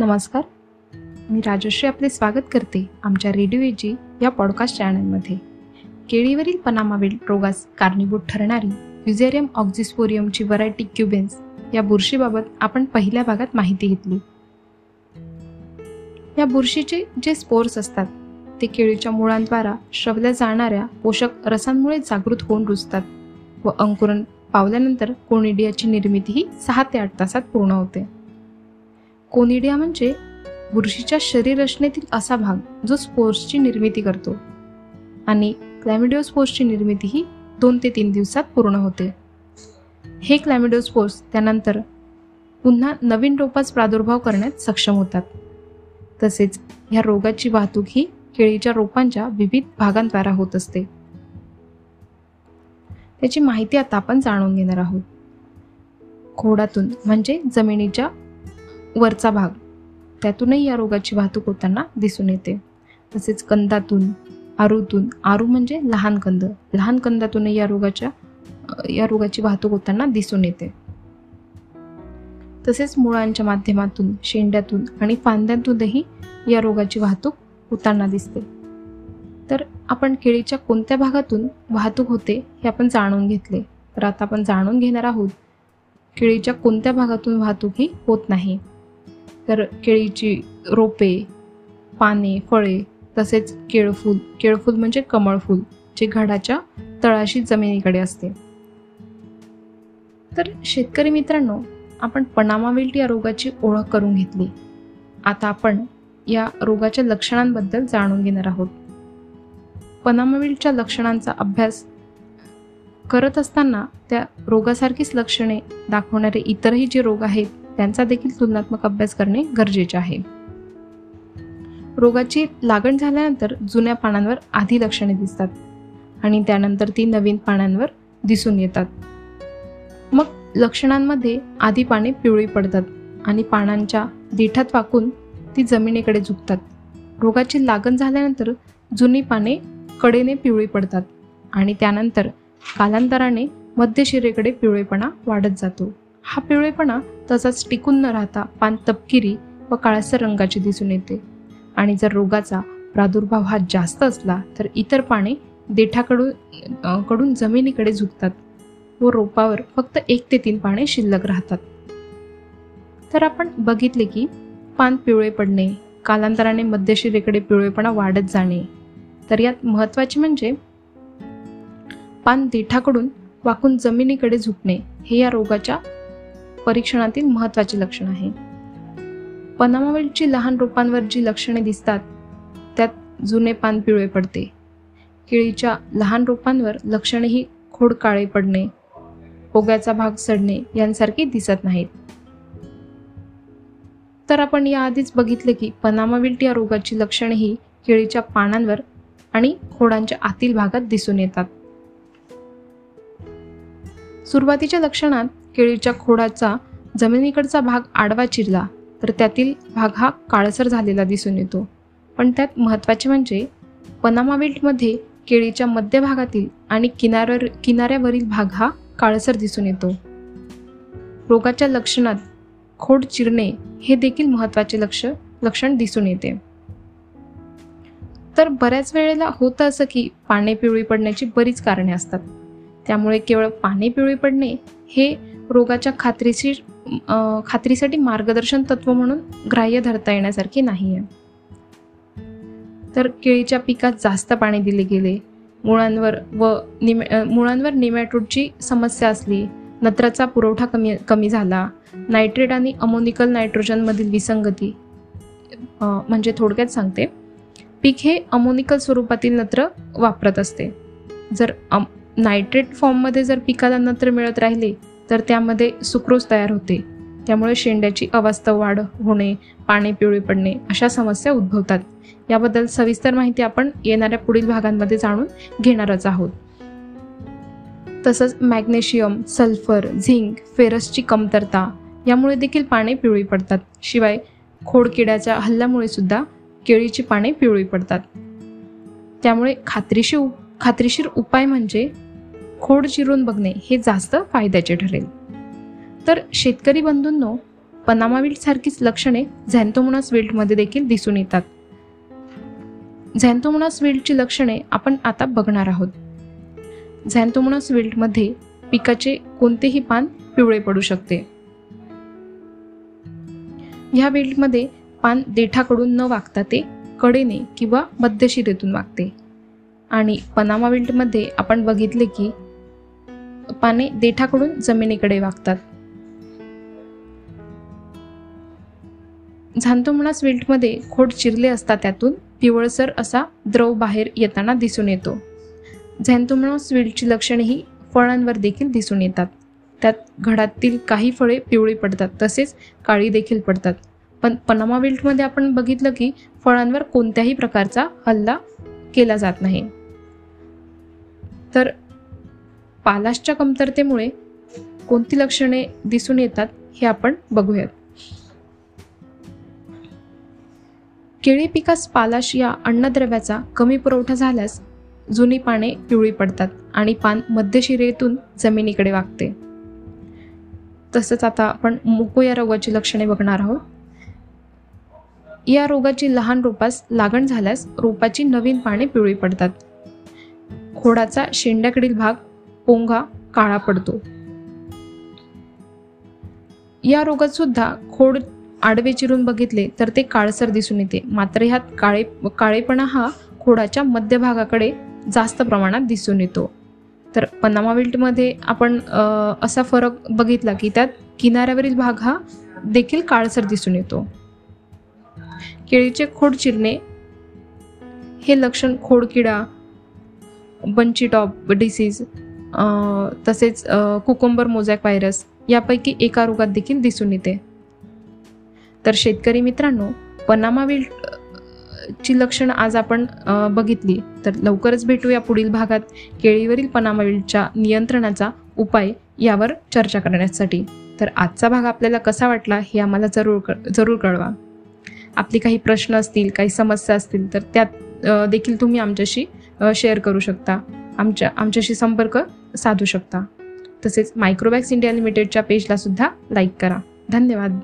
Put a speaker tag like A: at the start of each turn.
A: नमस्कार. मी राजश्री आपले स्वागत करते आमच्या रेडिओ एजी या पॉडकास्ट चॅनलमध्ये केळीवरील पनामावेल रोगास कारणीभूत ठरणारी युझेरियम ऑक्झिस्पोरियमची व्हरायटी क्युबेन्स या बुरशीबाबत आपण पहिल्या भागात माहिती घेतली. या बुरशीचे जे स्पोर्स असतात ते केळीच्या मुळांद्वारा श्रवल्या जाणाऱ्या पोषक रसांमुळे जागृत होऊन रुजतात व अंकुरण पावल्यानंतर कोनिडियाची निर्मिती ही सहा ते आठ तासात पूर्ण होते. कोनिडिया म्हणजे बुरशीच्या शरीर रचनेतील असा भाग जो स्पोर्सची निर्मिती करतो. आणि क्लॅमिडिओस्पोर्सची निर्मिती ही दोन ते तीन दिवसात पूर्ण होते. हे क्लॅमिडोस्पोर्स त्यानंतर पुन्हा नवीन रोपास प्रादुर्भाव करण्यात सक्षम होतात. तसेच ह्या रोगाची वाहतूक ही केळीच्या रोपांच्या विविध भागांद्वारा होत असते. त्याची माहिती आता आपण जाणून घेणार आहोत. खोडातून म्हणजे जमिनीच्या वरचा भाग. त्यातूनही या रोगाची वाहतूक होताना दिसून येते. तसेच कंदातून आरूतून आरू म्हणजे लहान कंद. लहान कंदातूनही या रोगाच्या या रोगाची वाहतूक होताना दिसून येते. तसेच मुळांच्या माध्यमातून शेंड्यातून आणि फांद्यातूनही या रोगाची वाहतूक होताना दिसते. तर आपण केळीच्या कोणत्या भागातून वाहतूक होते हे आपण जाणून घेतले. तर आता आपण जाणून घेणार आहोत केळीच्या कोणत्या भागातून वाहतूक ही होत नाही. तर केळीची रोपे पाने फळे तसेच केळफूल. केळफूल म्हणजे कमळफूल जे घडाच्या तळाशी जमिनीकडे असते. तर शेतकरी मित्रांनो आपण पनामा विल्ट या रोगाची ओळख करून घेतली. आता आपण या रोगाच्या लक्षणांबद्दल जाणून घेणार आहोत. पनामा विल्टच्या लक्षणांचा अभ्यास करत असताना त्या रोगासारखीच लक्षणे दाखवणारे इतरही जे रोग आहेत त्यांचा देखील तुलनात्मक अभ्यास करणे गरजेचे आहे. रोगाची लागण झाल्यानंतर जुन्या पानांवर आधी लक्षणे दिसतात आणि त्यानंतर ती नवीन पानांवर दिसून येतात. मग लक्षणांमध्ये आधी पाने पिवळी पडतात आणि पानांच्या देठात वाकून ती जमिनीकडे झुकतात. रोगाची लागण झाल्यानंतर जुनी पाने कडेने पिवळी पडतात आणि त्यानंतर कालांतराने मध्यशिरेकडे पिवळेपणा वाढत जातो. हा पिवळेपणा तसाच टिकून न राहता पान तपकिरी व काळसर रंगाची दिसून येते. आणि जर रोगाचा प्रादुर्भाव हा जास्त असला तर इतर पाने देठाकडून कडून जमिनीकडे झुकतात व रोपावर फक्त एक ते तीन पाने शिल्लक राहतात. तर आपण बघितले की पान पिवळे पडणे कालांतराने मध्यशिरेकडे पिवळेपणा वाढत जाणे तर यात महत्त्वाचे म्हणजे पान देठाकडून वाकून जमिनीकडे झुकणे हे या रोगाच्या परीक्षणातील महत्त्वाचे लक्षण आहे. पनामावेलची लहान रोपांवर जी लक्षणे दिसतात त्यात जुने पान पिवळे पडते. केळीच्या लहान रोपांवर लक्षणे ही खोड काळे पडणे पोग्याचा भाग सडणे यांसारखी दिसत नाहीत. तर आपण याआधीच बघितले की पनामाविल्ट या रोगाची लक्षणे ही केळीच्या पानांवर आणि खोडांच्या आतील भागात दिसून येतात. सुरुवातीच्या लक्षणात केळीच्या खोडाचा जमिनीकडचा भाग आडवा चिरला तर त्यातील भाग हा काळसर झालेला दिसून येतो. पण त्यात महत्त्वाचे म्हणजे पनामा विल्टमध्ये केळीच्या मध्यभागातील आणि किनाऱ्यावर किनाऱ्यावरील भाग हा काळसर दिसून येतो. रोगाच्या लक्षणात खोड चिरणे हे देखील महत्त्वाचे लक्ष लक्षण दिसून येते. तर बऱ्याच वेळेला होतं असं की पाने पिवळी पडण्याची बरीच कारणे असतात. त्यामुळे केवळ पाने पिवळी पडणे हे रोगाच्या खात्रीची खात्रीसाठी मार्गदर्शन तत्व म्हणून ग्राह्य धरता येण्यासारखे नाही आहे तर केळीच्या पिकात जास्त पाणी दिले गेले मुळांवर व निमे मुळांवर निमॅटोडची समस्या असली नत्राचा पुरवठा कमी कमी झाला नायट्रेट आणि अमोनिकल नायट्रोजनमधील विसंगती म्हणजे थोडक्यात सांगते. पीक हे अमोनिकल स्वरूपातील नत्र वापरत असते. जर अम नायट्रेट फॉर्ममध्ये जर पिकाला नत्र मिळत राहिले तर त्यामध्ये सुक्रोज तयार होते. त्यामुळे शेंड्याची अवास्तव वाढ होणे पाणी पिवळे पडणे अशा समस्या उद्भवतात. याबद्दल सविस्तर माहिती आपण येणाऱ्या पुढील भागांमध्ये जाणून घेणारच आहोत. तसंच मॅग्नेशियम सल्फर झिंक फेरसची कमतरता यामुळे देखील पाने पिवळी पडतात. शिवाय खोडकिड्याच्या हल्ल्यामुळे सुद्धा केळीची पाने पिवळी पडतात. त्यामुळे खात्रीशीर खात्रीशीर उपाय म्हणजे खोड चिरून बघणे हे जास्त फायद्याचे ठरेल. तर शेतकरी बंधूंनो पनामा विल्ट सारखीच लक्षणे झॅन्थोमोनास विल्टमध्ये देखील दिसून येतात. झॅन्थोमोनास विल्टची लक्षणे आपण आता बघणार आहोत. झॅन्थोमोनास विल्टमध्ये पिकाचे कोणतेही पान पिवळे पडू शकते. ह्या विल्टमध्ये पान देठाकडून न वागता ते कडेने किंवा मध्यशिरेतून वागते. आणि पनामा विल्टमध्ये आपण बघितले की पाने देठाकडून जमिनीकडे वागतात. झांतोमणास विल्टमध्ये खोड चिरले असता त्यातून पिवळसर असा द्रव बाहेर येताना दिसून येतो. झॅन्थोमणास विल्टची लक्षणे ही फळांवर देखील दिसून येतात. त्यात घडातील काही फळे पिवळी पडतात तसेच काळी देखील पडतात. पण पनामा विल्टमध्ये आपण बघितलं की फळांवर कोणत्याही प्रकारचा हल्ला केला जात नाही. तर पालाशच्या कमतरतेमुळे कोणती लक्षणे दिसून येतात हे आपण बघूयात. केळी पिकास पालाश या अन्नद्रव्याचा कमी पुरवठा झाल्यास जुनी पाने पिवळी पडतात आणि पान मध्यशिरेतून जमिनीकडे वागते. तसंच आता आपण मुको या रोगाची लक्षणे बघणार आहोत. या रोगाची लहान रोपास लागण झाल्यास रोपाची नवीन पाने पिवळी पडतात. खोडाचा शेंड्याकडील भाग पोंगा काळा पडतो. या रोगात सुद्धा खोड आडवे चिरून बघितले तर ते काळसर दिसून येते. मात्र ह्यात काळे काळेपणा हा खोडाच्या मध्यभागाकडे जास्त प्रमाणात दिसून येतो. तर पनामा विल्टमध्ये आपण असा फरक बघितला की त्यात किनाऱ्यावरील भाग हा देखील काळसर दिसून येतो. केळीचे खोड चिरणे हे लक्षण खोडकिडा बंची टॉप डिसीज तसेच कुकुंबर मोझॅक व्हायरस यापैकी एका रोगात देखील दिसून येते. तर शेतकरी मित्रांनो पनामा ची लक्षणं आज आपण बघितली. तर लवकरच भेटूया पुढील भागात केळीवरील पनामा विल्टच्या नियंत्रणाचा उपाय यावर चर्चा करण्यासाठी. तर आजचा भाग आपल्याला कसा वाटला हे आम्हाला जरूर जरूर कळवा. आपले काही प्रश्न असतील काही समस्या असतील तर त्यात देखील तुम्ही आमच्याशी शेअर करू शकता. आमच्या आमच्याशी संपर्क साधू शकता. तसेच मायक्रोबॅक्स इंडिया लिमिटेडच्या पेजला सुद्धा लाईक करा. धन्यवाद.